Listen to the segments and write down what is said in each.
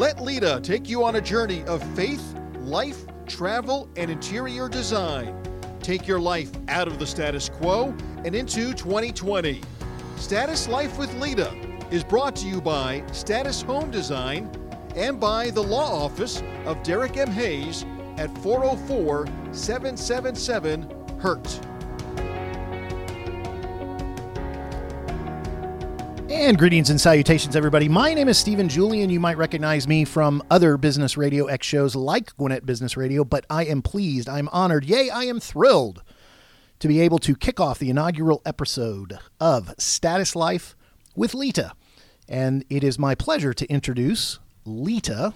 Let Lita take you on a journey of faith, life, travel, and interior design. Take your life out of the status quo and into 2020. Status Life with Lita is brought to you by Status Home Design and by the law office of Derek M. Hayes at 404 777 HURT. And greetings and salutations, everybody. My name is Stephen Julian. You might recognize me from other Business Radio X shows like Gwinnett Business Radio, but I am pleased, I'm honored, yay, I am thrilled to be able to kick off the inaugural episode of Status Life with Lita. And it is my pleasure to introduce Lita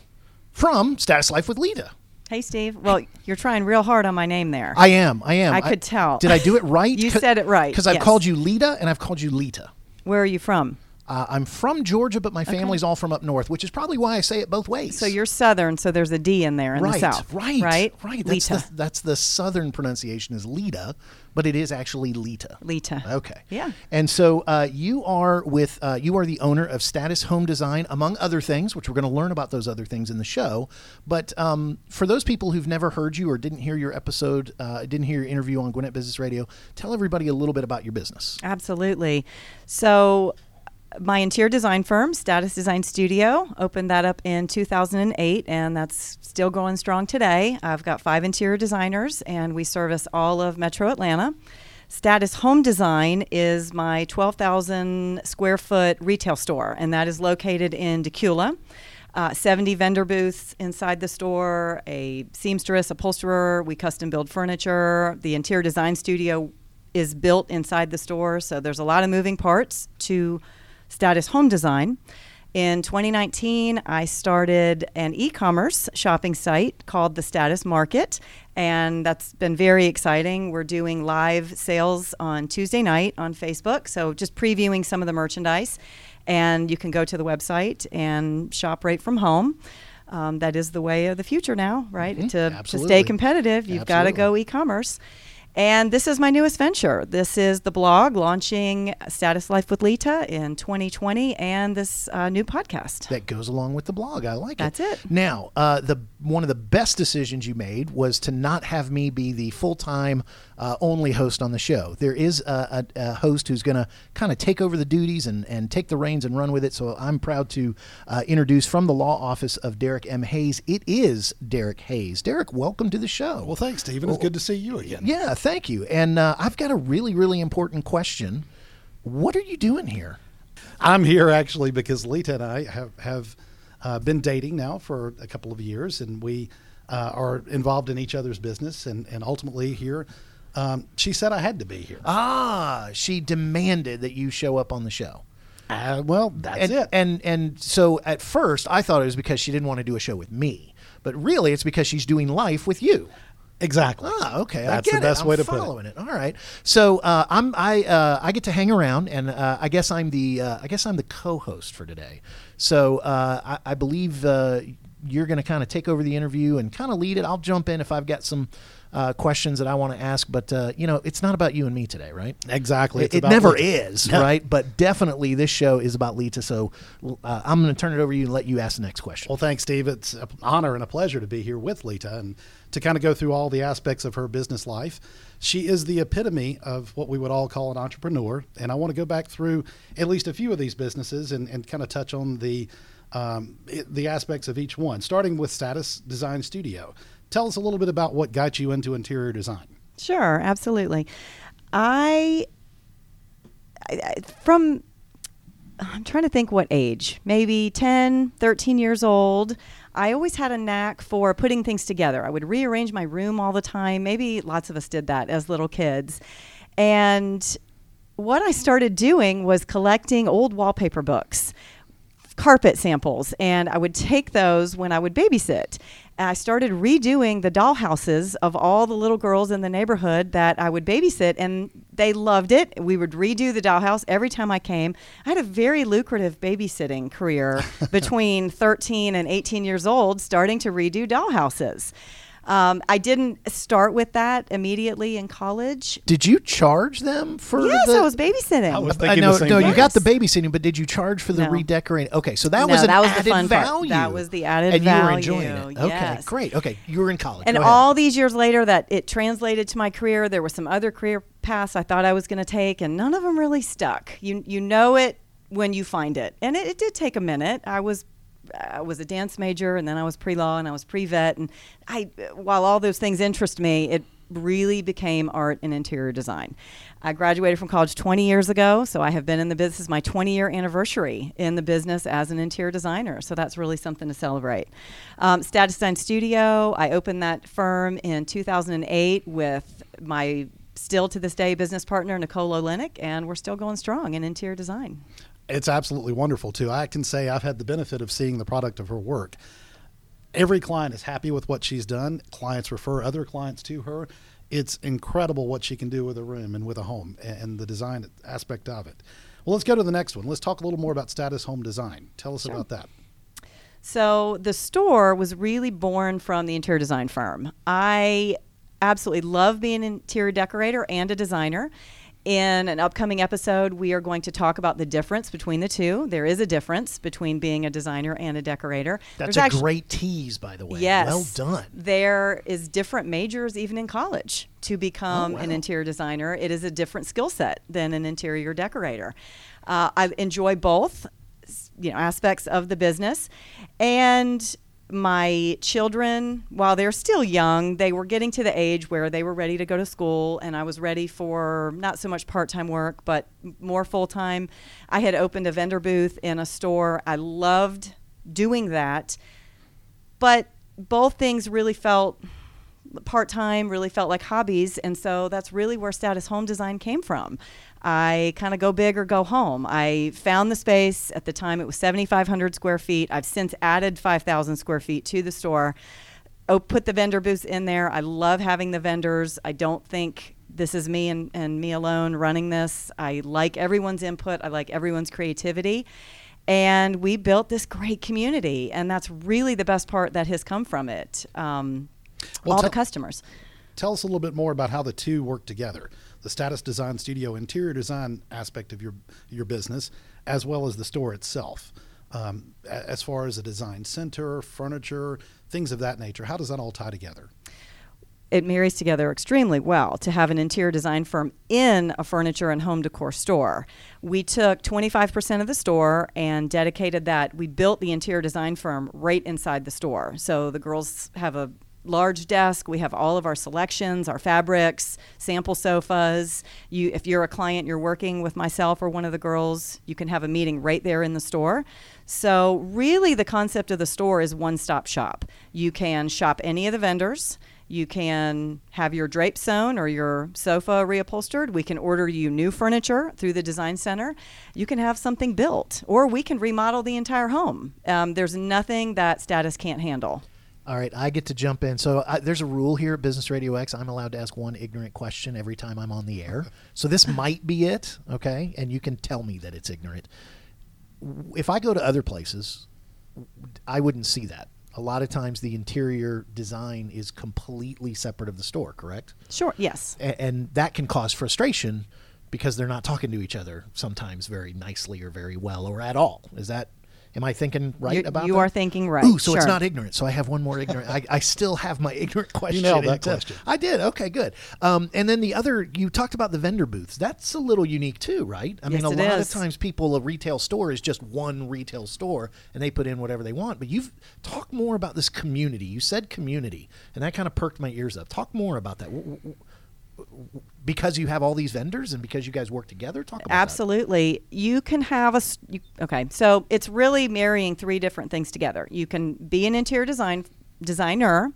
from Status Life with Lita. Hey, Steve. Well, you're trying real hard on my name there. I am. I am. I could tell. Did I do it right? You said it right, Because I've called you Lita and I've called you Lita. Where are you from? Uh, I'm from Georgia, but my family's all from up north, which is probably why I say it both ways. So you're Southern, so there's a D in there in right, the South. right, Right? right. That's Lita. the that's the southern pronunciation is Lita, but it is actually Lita. Lita. Okay. Yeah. And so uh, you are with uh, you are the owner of Status Home Design, among other things, which we're going to learn about those other things in the show. But um, for those people who've never heard you or didn't hear your episode, uh, didn't hear your interview on Gwinnett Business Radio, tell everybody a little bit about your business. Absolutely. So, my interior design firm, Status Design Studio, opened that up in 2008, and that's still going strong today. I've got five interior designers, and we service all of Metro Atlanta. Status Home Design is my 12,000 square foot retail store, and that is located in Dacula. Uh, 70 vendor booths inside the store, a seamstress, upholsterer. We custom build furniture. The interior design studio is built inside the store, so there's a lot of moving parts to Status Home Design. In 2019, I started an e commerce shopping site called the Status Market, and that's been very exciting. We're doing live sales on Tuesday night on Facebook, so just previewing some of the merchandise. And you can go to the website and shop right from home. Um, that is the way of the future now, right? To, to stay competitive, you've got to go e commerce. And this is my newest venture. This is the blog launching Status Life with Lita in 2020 and this uh, new podcast. that goes along with the blog. I like That's it. it. Now, uh, the one of the best decisions you made was to not have me be the full time uh, only host on the show. There is a, a, a host who's going to kind of take over the duties and, and take the reins and run with it. So I'm proud to uh, introduce from the law office of Derek M. Hayes. It is Derek Hayes. Derek, welcome to the show. Well, thanks, Stephen. It's good to see you again. yeah, thank you. And uh, I've got a really, really important question. What are you doing here? I'm here actually because Lita and I have have uh, been dating now for a couple of years, and we uh, are involved in each other's business, and and ultimately here, um, she said I had to be here. Ah, she demanded that you show up on the show. Uh, well, that's and, it. And and so at first I thought it was because she didn't want to do a show with me, but really it's because she's doing life with you. exactly. Ah, okay, That's I get the best it. I'm way to put it. following it. All right, so uh, I'm I uh, I get to hang around, and uh, I guess I'm the uh, I guess I'm the co-host for today. So uh, I, I believe uh, you're going to kind of take over the interview and kind of lead it. I'll jump in if I've got some. Uh, questions that I want to ask, but uh, you know, it's not about you and me today, right? Exactly. It, it never Lita. is, right? But definitely, this show is about Lita. So uh, I'm going to turn it over to you and let you ask the next question. Well, thanks, Steve. It's an honor and a pleasure to be here with Lita and to kind of go through all the aspects of her business life. She is the epitome of what we would all call an entrepreneur. And I want to go back through at least a few of these businesses and, and kind of touch on the, um, it- the aspects of each one, starting with Status Design Studio. Tell us a little bit about what got you into interior design. Sure, absolutely. I, I from I'm trying to think what age. Maybe 10, 13 years old. I always had a knack for putting things together. I would rearrange my room all the time. Maybe lots of us did that as little kids. And what I started doing was collecting old wallpaper books carpet samples and I would take those when I would babysit. And I started redoing the dollhouses of all the little girls in the neighborhood that I would babysit and they loved it. We would redo the dollhouse every time I came. I had a very lucrative babysitting career between 13 and 18 years old starting to redo dollhouses. Um, I didn't start with that immediately in college. Did you charge them for? Yes, the, I was babysitting. I was Uh, thinking no, the same no, you got the babysitting, but did you charge for the No. redecorating? Okay, so that No, was an that was the added fun part. value. That was the added and you were enjoying it. Okay, yes. great. Okay, you were in college. And all these years later, that it translated to my career. There were some other career paths I thought I was going to take, and none of them really stuck. You you know it when you find it, and it, it did take a minute. I was I was a dance major, and then I was pre law, and I was pre vet, and I while all those things interest me, it really became art and interior design. I graduated from college 20 years ago, so I have been in the business. My 20 year anniversary in the business as an interior designer, so that's really something to celebrate. Um, Studio, I opened that firm in 2008 with my still to this day business partner Nicole Olenek, and we're still going strong in interior design. It's absolutely wonderful too. I can say I've had the benefit of seeing the product of her work. Every client is happy with what she's done. Clients refer other clients to her. It's incredible what she can do with a room and with a home and, the design aspect of it. Well, let's go to the next one. Let's talk a little more about Status Home Design. Tell us about that. So the store was really born from the interior design firm. I absolutely love being an interior decorator and a designer. In an upcoming episode, we are going to talk about the difference between the two. There is a difference between being a designer and a decorator. That's There's a actu- great tease, by the way. Yes. Well done. There is different majors even in college to become Oh, an interior designer. It is a different skill set than an interior decorator. Uh, I enjoy both, you know, aspects of the business, and my children, while they're still young, they were getting to the age where they were ready to go to school, and I was ready for not so much part time work, but more full time. I had opened a vendor booth in a store. I loved doing that but both things really felt part time, really felt like hobbies. And so that's really where Status Home Design came from. I kind of go big or go home. I found the space. At the time, it was 7,500 square feet. I've since added 5,000 square feet to the store. Oh, put the vendor booths in there. I love having the vendors. I don't think this is me and, and me alone running this. I like everyone's input, I like everyone's creativity. And we built this great community, and that's really the best part that has come from it. Um, Well, all tell- the customers. Tell us a little bit more about how the two work together. The Status Design Studio interior design aspect of your your business, as well as the store itself. Um, as far as a design center, furniture, things of that nature, how does that all tie together? it marries together extremely well to have an interior design firm in a furniture and home decor store. We took 25% of the store and dedicated that. We built the interior design firm right inside the store. So the girls have a large desk. We have all of our selections, our fabrics, sample sofas. You, if you're a client, you're working with myself or one of the girls, you can have a meeting right there in the store. So really, the concept of the store is one-stop shop. You can shop any of the vendors. You can have your drape sewn or your sofa reupholstered. We can order you new furniture through the design center. You can have something built, or we can remodel the entire home. Um, there's nothing that status can't handle. All right, I get to jump in. So uh, there's a rule here at Business Radio X. I'm allowed to ask one ignorant question every time I'm on the air. So this might be it, okay? And you can tell me that it's ignorant. If I go to other places, I wouldn't see that. A lot of times the interior design is completely separate of the store, correct? Sure. Yes. A- and that can cause frustration because they're not talking to each other sometimes very nicely or very well or at all. Is that am I thinking right You're- about you that? are thinking right, Ooh, so it's not ignorant. So I have one more ignorant. I, I still have my ignorant question. nailed that into- question. I did. Okay, good. Um, and then the other, you talked about the vendor booths. That's a little unique too, right? I mean, a it lot is. of times people, a retail store is just one retail store and they put in whatever they want. But you've talked more about this community. You said community, and that kind of perked my ears up. Talk more about that. W- w- because you have all these vendors and because you guys work together talk about that. Absolutely. You can have a You, okay, so it's really marrying three different things together. You can be an interior design designer.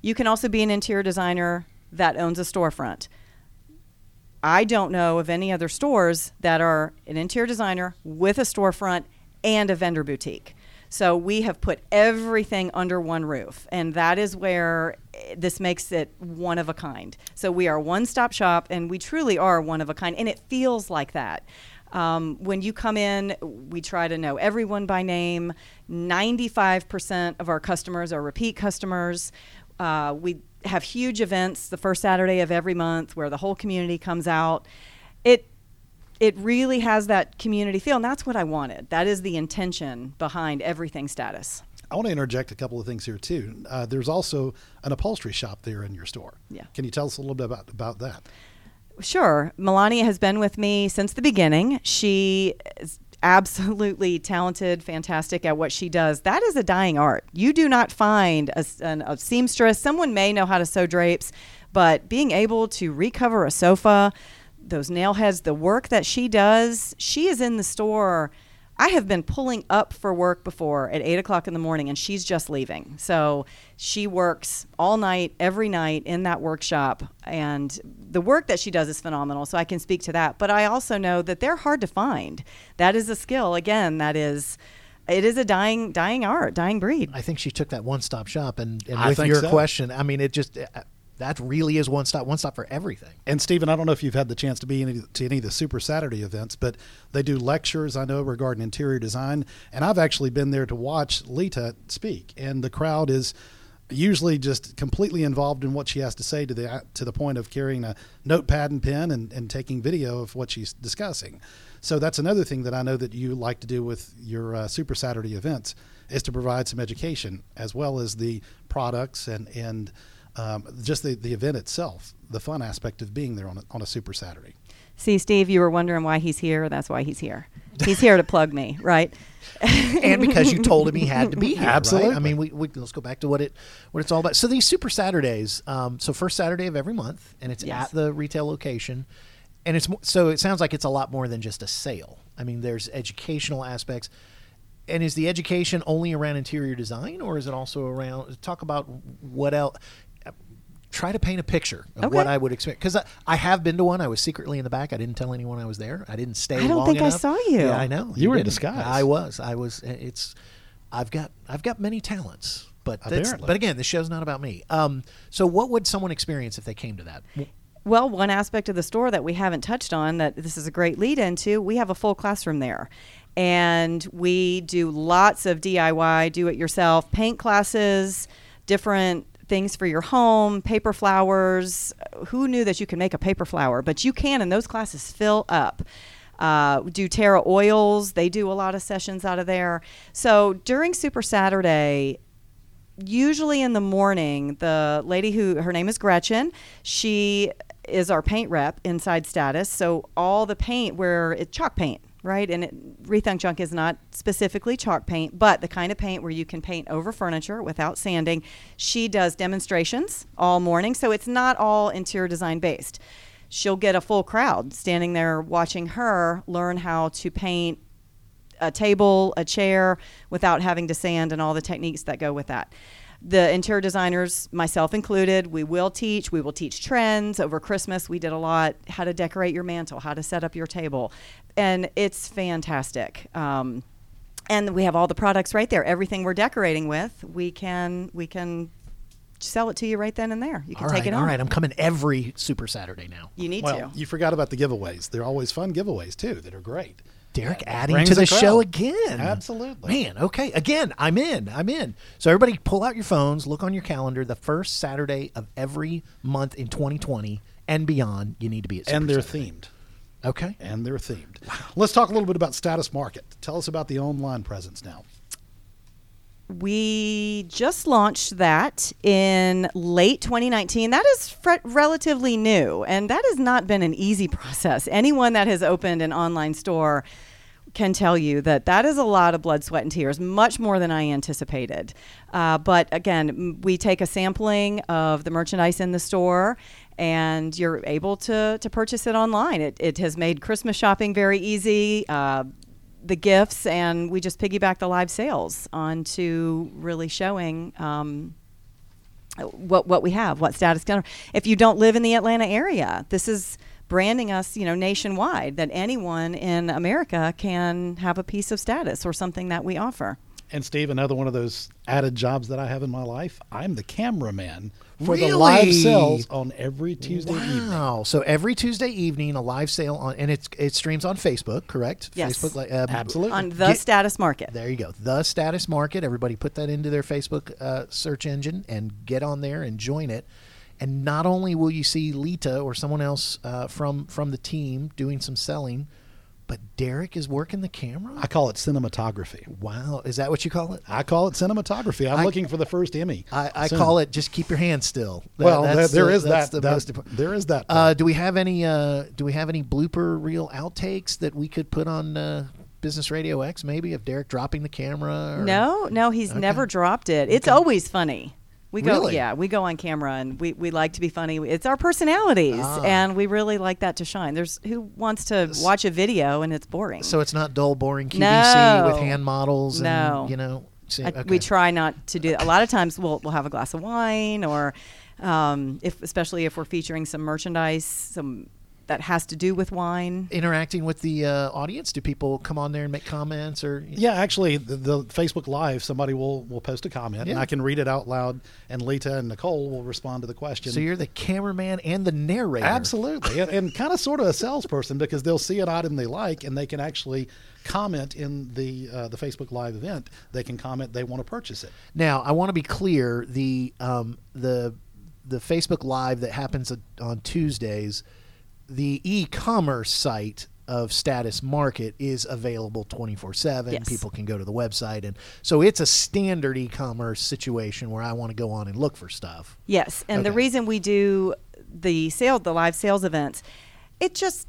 You can also be an interior designer that owns a storefront. I don't know of any other stores that are an interior designer with a storefront and a vendor boutique. So we have put everything under one roof, and that is where eh, this makes it one of a kind. So we are one stop shop, and we truly are one of a kind, and it feels like that. Um, when you come in, we try to know everyone by name. 95% of our customers are repeat customers. Uh, we have huge events the first Saturday of every month where the whole community comes out. It it really has that community feel, and that's what I wanted. That is the intention behind everything status. I want to interject a couple of things here too. Uh, there's also an upholstery shop there in your store. Yeah. Can you tell us a little bit about about that? Sure. Melania has been with me since the beginning. She is absolutely talented, fantastic at what she does. That is a dying art. You do not find a, an, a seamstress. Someone may know how to sew drapes, but being able to recover a sofa, those nail heads, the work that she does, she is in the store. I have been pulling up for work before at eight o'clock in the morning, and she's just leaving. So she works all night, every night in that workshop, and the work that she does is phenomenal. So I can speak to that. But I also know that they're hard to find. That is a skill. Again, that is. It is a dying, dying art, dying breed. I think she took that one stop shop, and, and with your so. question, I mean, it just uh, that really is one stop, one stop for everything. And Stephen, I don't know if you've had the chance to be any, to any of the Super Saturday events, but they do lectures. I know regarding interior design, and I've actually been there to watch Lita speak, and the crowd is usually just completely involved in what she has to say to the to the point of carrying a notepad and pen and, and taking video of what she's discussing. So that's another thing that I know that you like to do with your uh, Super Saturday events is to provide some education as well as the products and and um, just the, the event itself, the fun aspect of being there on a, on a Super Saturday. See, Steve, you were wondering why he's here. That's why he's here. He's here to plug me, right? and because you told him he had to be here. right? Absolutely. I mean, we, we let's go back to what it what it's all about. So these super Saturdays. Um, so first Saturday of every month, and it's Yes. at the retail location, and it's so it sounds like it's a lot more than just a sale. I mean, there's educational aspects. And is the education only around interior design, or is it also around? Talk about what else. Try to paint a picture of Okay. what I would expect because I, I have been to one. I was secretly in the back. I didn't tell anyone I was there. I didn't stay. I don't long think I saw you. Yeah, I know. You were in didn't. disguise. I was. I was. It's. I've got. I've got many talents, but that's, Apparently. but again, the show's not about me. Um. So, what would someone experience if they came to that? Well, one aspect of the store that we haven't touched on that this is a great lead into, we have a full classroom there. And we do lots of DIY, do it yourself, paint classes, different things for your home, paper flowers. Who knew that you can make a paper flower? But you can, and those classes fill up. Uh, do Terra Oils, they do a lot of sessions out of there. So during Super Saturday, usually in the morning, the lady who her name is Gretchen, she is our paint rep inside status. So all the paint where it's chalk paint, right? And it, Rethunk Junk is not specifically chalk paint, but the kind of paint where you can paint over furniture without sanding. She does demonstrations all morning, so it's not all interior design based. She'll get a full crowd standing there watching her learn how to paint a table, a chair, without having to sand and all the techniques that go with that. The interior designers, myself included, we will teach. We will teach trends. Over Christmas, we did a lot how to decorate your mantle, how to set up your table. And it's fantastic. Um, and we have all the products right there. Everything we're decorating with, we can we can sell it to you right then and there. You can All take right, it all home. right. I'm coming every Super Saturday now. You need Well, to. you forgot about the giveaways. They're always fun giveaways too that are great. Derek adding to the the show again. Absolutely. Man, okay. Again, I'm in. I'm in. So everybody pull out your phones, look on your calendar. The first Saturday of every month in 2020 and beyond, you need to be at Super and they're Saturday. themed. Okay. And they're themed. Let's talk a little bit about Status Market. Tell us about the online presence now. We just launched that in late 2019. That is fre- relatively new, and that has not been an easy process. Anyone that has opened an online store can tell you that that is a lot of blood, sweat, and tears, much more than I anticipated. Uh, but again, we take a sampling of the merchandise in the store. And you're able to, to purchase it online. It, it has made Christmas shopping very easy. Uh, the gifts and we just piggyback the live sales onto really showing um, what what we have, what status counter. If you don't live in the Atlanta area, this is branding us, you know, nationwide that anyone in America can have a piece of status or something that we offer. And Steve, another one of those added jobs that I have in my life, I'm the cameraman for Really? the live sales on every Tuesday evening. Wow! So every Tuesday evening, a live sale on, and it's it streams on Facebook, correct? Yes. Facebook, like, um, Absolutely. on the Get- status market. There you go. The Status Market. Everybody put that into their Facebook uh, search engine and get on there and join it. And not only will you see Lita or someone else uh, from from the team doing some selling, but Derek is working the camera. I call it cinematography. wow, is that what you call it? I call it cinematography. I'm I- looking for the first Emmy. I, I call it just keep your hands still. That- Well, there, that's there the- is that's that. The that- most important. there is that. Uh, do we have any? Uh, do we have any blooper reel outtakes that we could put on uh, Business Radio X? Maybe of Derek dropping the camera. Or, No, no, he's Okay. never dropped it. It's Okay. always funny. We go, Really? yeah, we go on camera and we, we like to be funny. It's our personalities, Ah. and we really like that to shine. There's who wants to watch a video and it's boring. So it's not dull, boring QVC No. with hand models. And, No. you know. see- I- We try not to do that. A lot of times we'll we'll have a glass of wine, or um, if especially if we're featuring some merchandise, some that has to do with wine. interacting with the uh, audience. Do people come on there and make comments or? Yeah, actually, the, the Facebook Live, somebody will will post a comment, Yeah. and I can read it out loud, and Lita and Nicole will respond to the question. So you're the cameraman and the narrator. Absolutely, and, and kind of sort of a salesperson because they'll see an item they like, and they can actually comment in the uh, the Facebook Live event. They can comment they want to purchase it. Now, I want to be clear. The um, the the Facebook Live that happens on Tuesdays, the e-commerce site of Status Market is available 24/7. Yes. People can go to the website and so it's a standard e-commerce situation where I want to go on and look for stuff. Yes, and the reason we do the sale, the live sales events, it just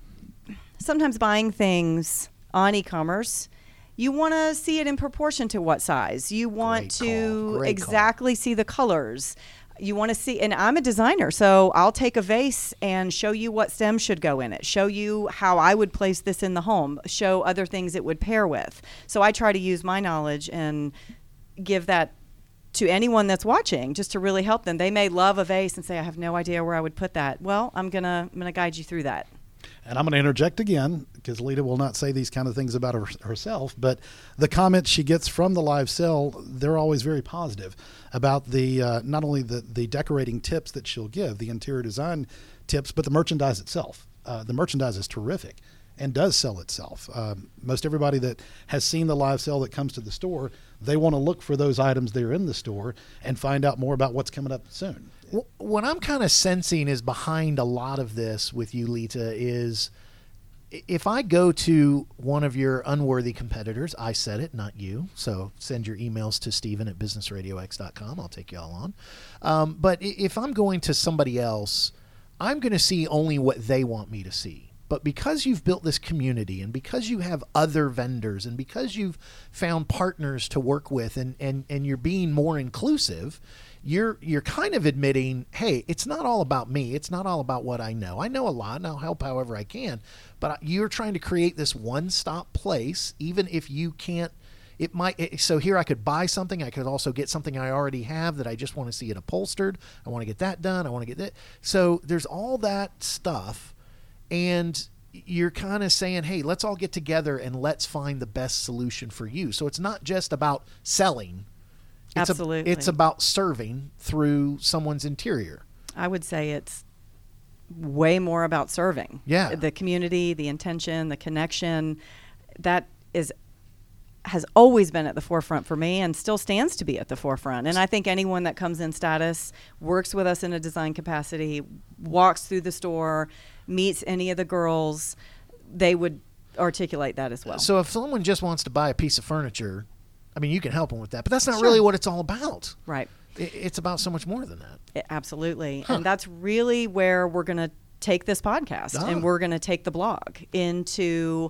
sometimes buying things on e-commerce, you want to see it in proportion to what size. You want Great to exactly see the colors. You want to see, and I'm a designer, so I'll take a vase and show you what stems should go in it, show you how I would place this in the home, show other things it would pair with. So I try to use my knowledge and give that to anyone that's watching just to really help them. They may love a vase and say, I have no idea where I would put that. Well, I'm gonna I'm gonna guide you through that. And I'm going to interject again because Lita will not say these kind of things about her, herself. But the comments she gets from the live sale, they're always very positive about the uh, not only the the decorating tips that she'll give, the interior design tips, but the merchandise itself. Uh, the merchandise is terrific and does sell itself. Um, most everybody that has seen the live sale that comes to the store, they want to look for those items that are in the store and find out more about what's coming up soon. Wh- What I'm kind of sensing is behind a lot of this with you, Lita, is if I go to one of your unworthy competitors, I said it, not you. So send your emails to Stephen at businessradiox.com. I'll take you all on. Um, but if I'm going to somebody else, I'm going to see only what they want me to see. But because you've built this community and because you have other vendors and because you've found partners to work with and, and, and you're being more inclusive, you're you're kind of admitting, hey, it's not all about me. It's not all about what I know. I know a lot and I'll help however I can. But you're trying to create this one-stop place, even if you can't it might it- so here i could buy something i could also get something i already have that i just want to see it upholstered i want to get that done i want to get that so there's all that stuff and you're kind of saying hey let's all get together and let's find the best solution for you so it's not just about selling it's a- Absolutely. it's about serving through someone's interior I would say it's way more about serving. Yeah. The community, the intention, the connection, that is has always been at the forefront for me and still stands to be at the forefront. And I think anyone that comes in status, works with us in a design capacity, walks through the store, meets any of the girls, they would articulate that as well. so if someone just wants to buy a piece of furniture i mean you can help them with that but that's not Sure. really what it's all about right. It's about so much more than that I- Absolutely. And that's really where we're going to take this podcast Ah. and we're going to take the blog into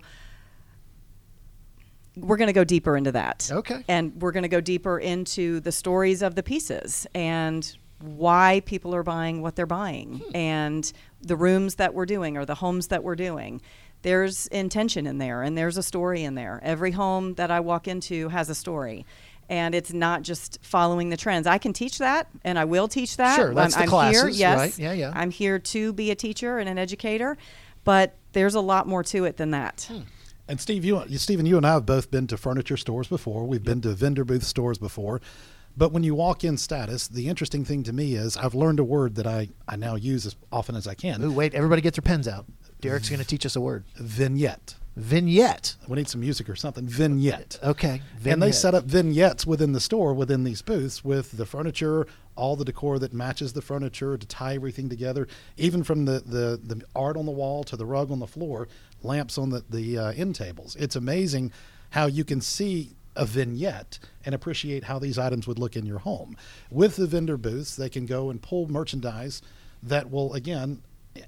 we're going to go deeper into that. Okay. And we're going to go deeper into the stories of the pieces and why people are buying what they're buying Hmm. and the rooms that we're doing or the homes that we're doing. There's intention in there and there's a story in there. Every home that I walk into has a story. And it's not just following the trends. I can teach that, and I will teach that. Sure, that's I'm, the I'm here, classes, yes. right? Yeah, yeah. I'm here to be a teacher and an educator, but there's a lot more to it than that. Hmm. And Steve, you, Stephen, you and I have both been to furniture stores before. We've been to vendor booth stores before. But when you walk in status, the interesting thing to me is I've learned a word that I, I now use as often as I can. Ooh, wait, everybody get their pens out. Derek's going to teach us a word. Vignette. Vignette. We need some music or something. Vignette. Okay. And they set up vignettes within the store, within these booths, with the furniture, all the decor that matches the furniture to tie everything together, even from the, the, the art on the wall to the rug on the floor, lamps on the, the uh, end tables. It's amazing how you can see a vignette and appreciate how these items would look in your home. With the vendor booths, they can go and pull merchandise that will, again,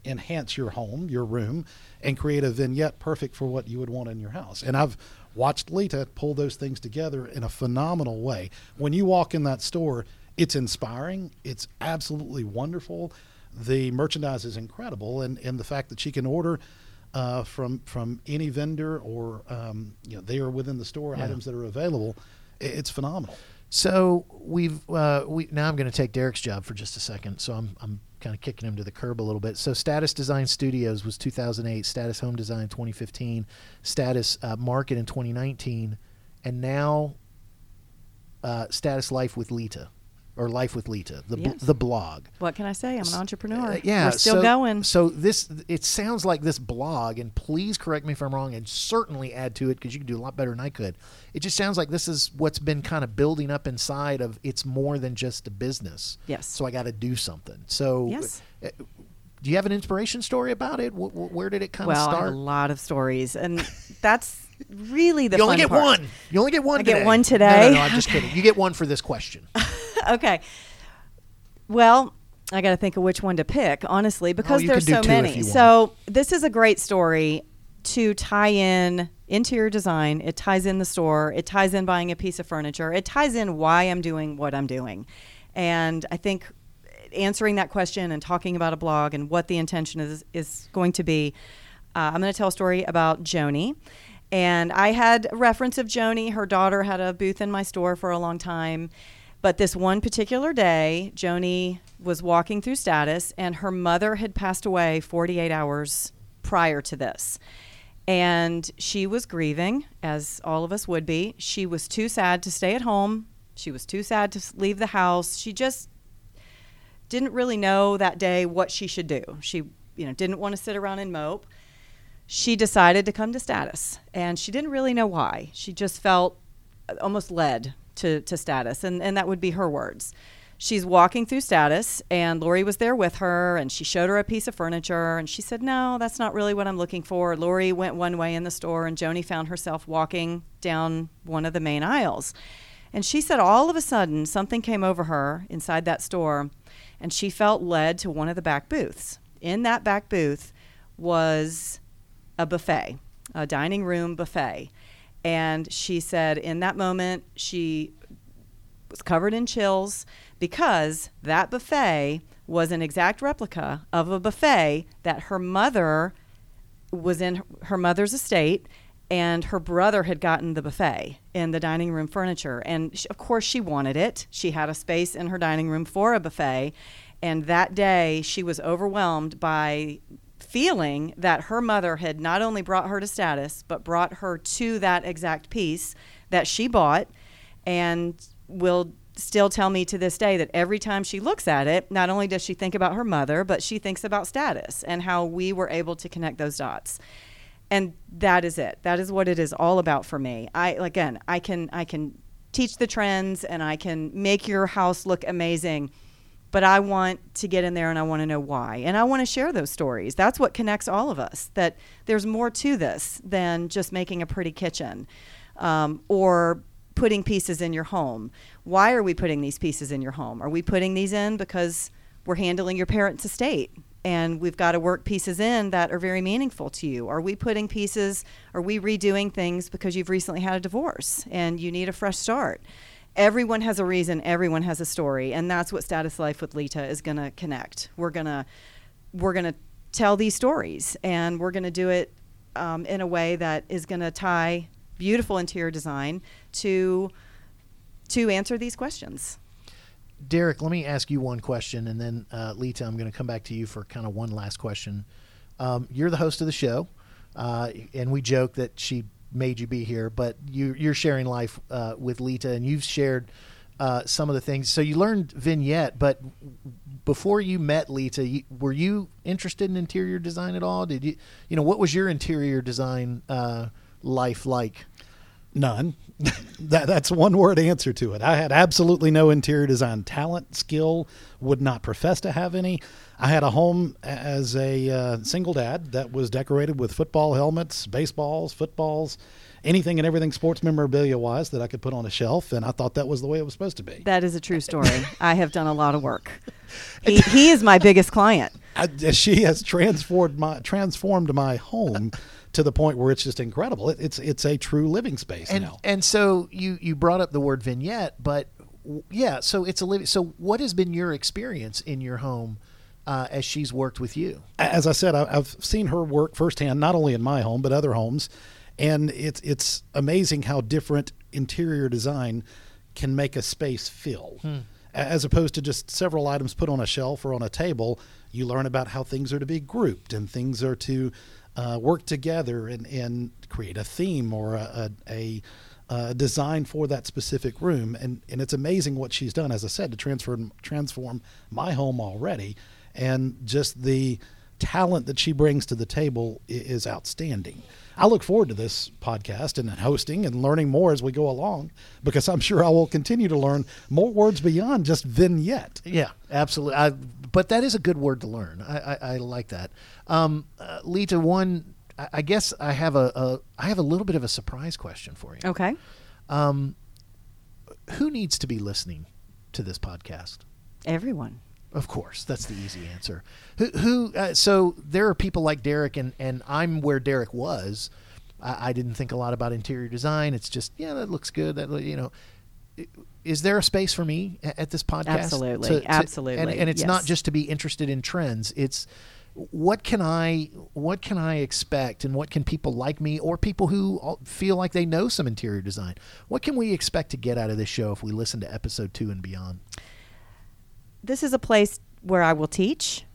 enhance your home, your room, and create a vignette perfect for what you would want in your house. And I've watched Lita pull those things together in a phenomenal way. When you walk in that store, it's inspiring, it's absolutely wonderful. The merchandise is incredible, and, and the fact that she can order uh, from from any vendor or um, you know they are within the store items that are available, it's phenomenal. So we've uh, we now I'm going to take Derek's job for just a second. So I'm I'm kind of kicking him to the curb a little bit. So Status Design Studios was 2008, Status Home Design 2015, Status uh, Market in 2019, and now uh, Status Life with Lita, or Life with Lita, the bl- Yes. the blog. What can I say? I'm an entrepreneur. Uh, yeah, We're still so, going. So this, it sounds like this blog, and please correct me if I'm wrong, and certainly add to it because you can do a lot better than I could. It just sounds like this is what's been kind of building up inside of. It's more than just a business. Yes. So I got to do something. So. Yes. uh, do you have an inspiration story about it? Wh- wh- Where did it kind well, of start? a lot of stories, and that's really the you only get part. one. You only get one. I get one today? No, no, I'm just kidding. You get one for this question. okay. Well, I got to think of which one to pick, honestly, because Oh, there's so many. So this is a great story to tie in interior design. It ties in the store. It ties in buying a piece of furniture. It ties in why I'm doing what I'm doing, and I think answering that question and talking about a blog and what the intention is is going to be. Uh, I'm going to tell a story about Joni. And I had a reference of Joni. Her daughter had a booth in my store for a long time. But this one particular day, Joni was walking through status, and her mother had passed away 48 hours prior to this. And she was grieving, as all of us would be. She was too sad to stay at home. She was too sad to leave the house. She just didn't really know that day what she should do. She, you know, didn't want to sit around and mope. She decided to come to status, and she didn't really know why. She just felt almost led to, to status, and, and that would be her words. She's walking through status, and Lori was there with her, and she showed her a piece of furniture, and she said, No, that's not really what I'm looking for. Lori went one way in the store, and Joni found herself walking down one of the main aisles. And she said all of a sudden something came over her inside that store, and she felt led to one of the back booths. In that back booth was a buffet, a dining room buffet. And she said in that moment, she was covered in chills because that buffet was an exact replica of a buffet that her mother was in her mother's estate and her brother had gotten the buffet in the dining room furniture. And sh of course she wanted it. She had a space in her dining room for a buffet. And that day she was overwhelmed by feeling that her mother had not only brought her to status but brought her to that exact piece that she bought and will still tell me to this day that every time she looks at it, not only does she think about her mother, but she thinks about status and how we were able to connect those dots. And that is it. That is what it is all about for me. I again, I can I can teach the trends and I can make your house look amazing. But I want to get in there and I want to know why. And I want to share those stories. That's what connects all of us. That there's more to this than just making a pretty kitchen um, or putting pieces in your home. Why are we putting these pieces in your home? Are we putting these in because we're handling your parents' estate and we've got to work pieces in that are very meaningful to you? Are we putting pieces, are we redoing things because you've recently had a divorce and you need a fresh start? Everyone has a reason, everyone has a story, and that's what Status Life with Lita is going to connect. We're going to we're going to tell these stories and we're going to do it um, in a way that is going to tie beautiful interior design to to answer these questions. Derek, let me ask you one question, and then uh, Lita, I'm going to come back to you for kind of one last question. Um, you're the host of the show. uh, and we joke that she made you be here, but you, you're sharing life uh, with Lita, and you've shared uh, some of the things. So you learned vignette, but before you met Lita, you, were you interested in interior design at all? Did you, you know, what was your interior design uh, life like? None. that, that's one word answer to it. I had absolutely no interior design talent, skill, would not profess to have any. I had a home as a uh, single dad that was decorated with football helmets, baseballs, footballs, anything and everything sports memorabilia wise that I could put on a shelf, and I thought that was the way it was supposed to be. That is a true story. I have done a lot of work. He, he is my biggest client. I, she has transformed my transformed my home to the point where it's just incredible. It, it's it's a true living space and, now. And so you you brought up the word vignette, but yeah, so it's a living. So what has been your experience in your home? Uh, as she's worked with you, as I said, I, I've seen her work firsthand, not only in my home but other homes, and it's it's amazing how different interior design can make a space feel. Hmm. As opposed to just several items put on a shelf or on a table, you learn about how things are to be grouped and things are to uh, work together and, and create a theme or a, a, a, design for that specific room. And, and it's amazing what she's done, as I said, to transform, transform my home already. And just the talent that she brings to the table is outstanding. I look forward to this podcast and hosting and learning more as we go along because I'm sure I will continue to learn more words beyond just vignette. Yeah, absolutely. I, but that is a good word to learn. I, I, I like that. Um, uh, Lita, one, I guess I have a, a I have a little bit of a surprise question for you. Okay. Um, who needs to be listening to this podcast? Everyone. Of course, that's the easy answer. Who? who uh, so there are people like Derek, and and I'm where Derek was. I, I, didn't think a lot about interior design. It's just yeah, that looks good. That you know, is there a space for me at, this podcast? Absolutely, to, to, absolutely. And, and it's yes. not just to be interested in trends. It's what can I what can I expect, and what can people like me or people who feel like they know some interior design? What can we expect to get out of this show if we listen to episode two and beyond? This is a place where I will teach.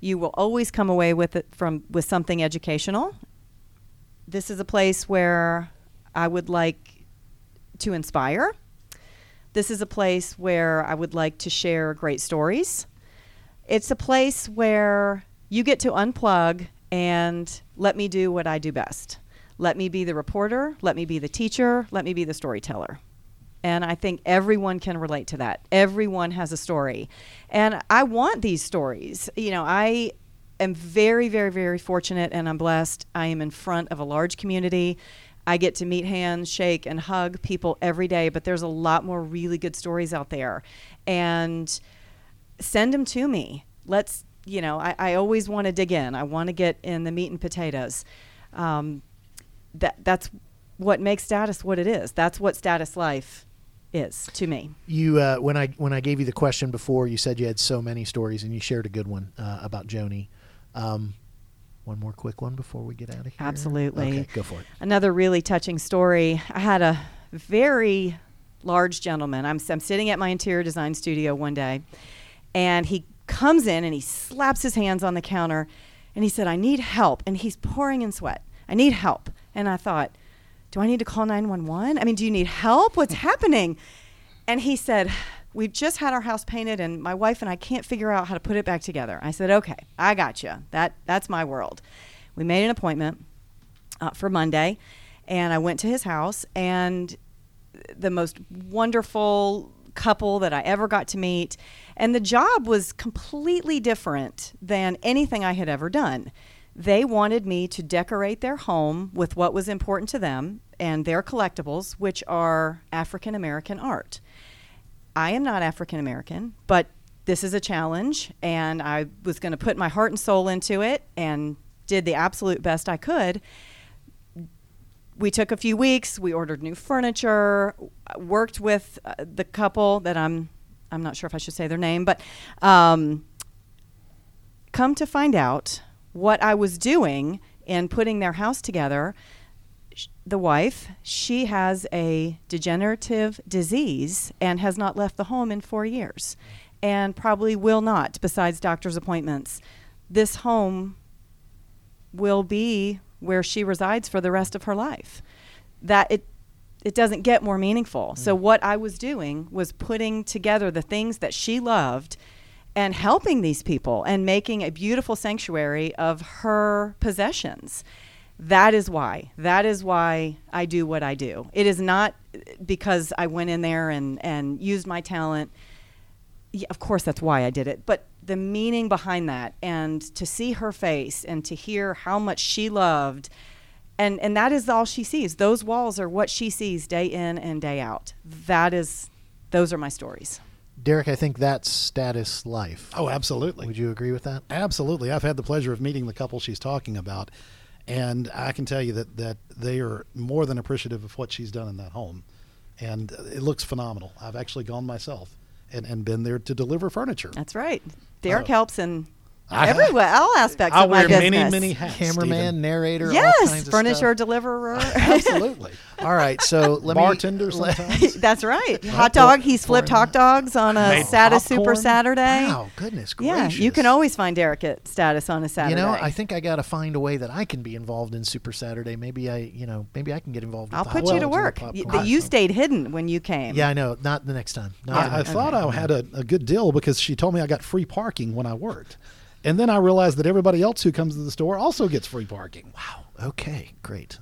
You will always come away with it from with something educational. This is a place where I would like to inspire. This is a place where I would like to share great stories. It's a place where you get to unplug and let me do what I do best. Let me be the reporter, let me be the teacher, let me be the storyteller. And I think everyone can relate to that. Everyone has a story. And I want these stories. You know, I am very, very, very fortunate and I'm blessed. I am in front of a large community. I get to meet hands, shake, and hug people every day, but there's a lot more really good stories out there. And send them to me. Let's, you know, I, I always want to dig in. I want to get in the meat and potatoes. Um, that that's what makes status what it is. That's what status life is to me. You uh, when I when I gave you the question before, you said you had so many stories, and you shared a good one uh, about Joni. Um, one more quick one before we get out of here. Absolutely. Okay, go for it. Another really touching story. I had a very large gentleman. I'm I'm sitting at my interior design studio one day, and he comes in and he slaps his hands on the counter, and he said, "I need help," and he's pouring in sweat. I need help, and I thought do I need to call 911? I mean, do you need help? What's happening? And he said, We've just had our house painted, and my wife and I can't figure out how to put it back together. I said, Okay, I got you. That, that's my world. We made an appointment uh, for Monday, and I went to his house, and the most wonderful couple that I ever got to meet. And the job was completely different than anything I had ever done. They wanted me to decorate their home with what was important to them and their collectibles, which are African American art. I am not African American, but this is a challenge, and I was going to put my heart and soul into it and did the absolute best I could. We took a few weeks. We ordered new furniture, worked with uh, the couple that I'm I'm not sure if I should say their name, but um, come to find out, what I was doing in putting their house together, sh- the wife, she has a degenerative disease and has not left the home in four years and probably will not, besides doctor's appointments. This home will be where she resides for the rest of her life. That it it doesn't get more meaningful. So mm. what I was doing was putting together the things that she loved and helping these people and making a beautiful sanctuary of her possessions. That is why. That is why I do what I do. It is not because I went in there and, and used my talent. Yeah, of course, that's why I did it. But the meaning behind that and to see her face and to hear how much she loved and and that is all she sees those walls are what she sees day in and day out that is those are my stories Derek, I think that's status life. Oh, absolutely. Would you agree with that? Absolutely. I've had the pleasure of meeting the couple she's talking about, and I can tell you that, that they are more than appreciative of what she's done in that home. And it looks phenomenal. I've actually gone myself and, and been there to deliver furniture. that's right derek Oh. helps in I- everywhere all aspects I of my wear many, many hats. Cameraman, Stephen. narrator, all yes kinds of furniture stuff. deliverer Absolutely. All right, so let Bartender me let- sometimes. that's right hot dog he's flipped hot dogs on a Made status super saturday Wow, goodness gracious! yeah you can always find derek at status on a saturday You know, I think I got to find a way that I can be involved in Super Saturday. Maybe I, you know, maybe I can get involved. I'll the put hot you to dogs and the work Y- popcorn. that you stayed hidden when you came Yeah, I know. Not the next time. Not the I, I next thought time. I had a, a good deal because she told me I got free parking when I worked. And then I realized that everybody else who comes to the store also gets free parking. Wow. Okay, great.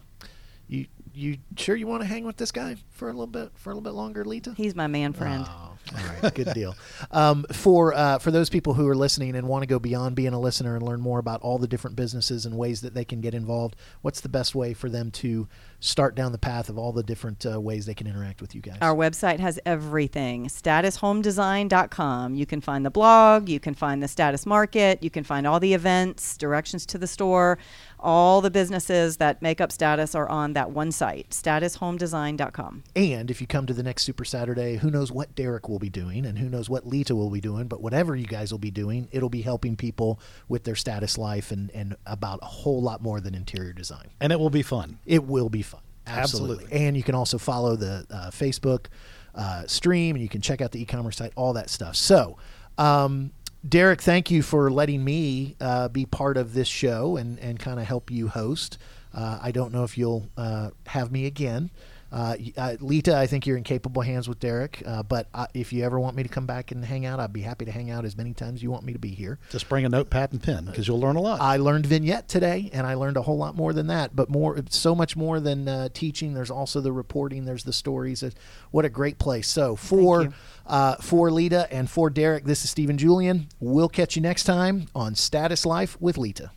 You you sure you want to hang with this guy for a little bit for a little bit longer, Lita? he's my man friend Oh, all right, good deal. Um, for uh, for those people who are listening and want to go beyond being a listener and learn more about all the different businesses and ways that they can get involved, what's the best way for them to start down the path of all the different uh, ways they can interact with you guys? Our website has everything. StatusHomeDesign.com. You can find the blog, you can find the status market, you can find all the events, directions to the store. All the businesses that make up status are on that one site, StatusHomeDesign.com. And if you come to the next Super Saturday, who knows what Derek will be doing and who knows what Lita will be doing, but whatever you guys will be doing, it'll be helping people with their status life and, and about a whole lot more than interior design. And it will be fun. It will be fun. Absolutely. Absolutely. And you can also follow the uh, Facebook uh, stream and you can check out the e commerce site, all that stuff. So, um, Derek, thank you for letting me uh, be part of this show and, and kind of help you host. Uh, I don't know if you'll uh, have me again. Uh, uh, Lita, I think you're in capable hands with Derek. Uh, but uh, if you ever want me to come back and hang out, I'd be happy to hang out as many times you want me to be here. Just bring a notepad and pen because you'll learn a lot. I learned vignette today, and I learned a whole lot more than that. But more, so much more than uh, teaching. There's also the reporting. There's the stories. It's- What a great place! So for uh, for Lita and for Derek, this is Stephen Julian. We'll catch you next time on Status Life with Lita.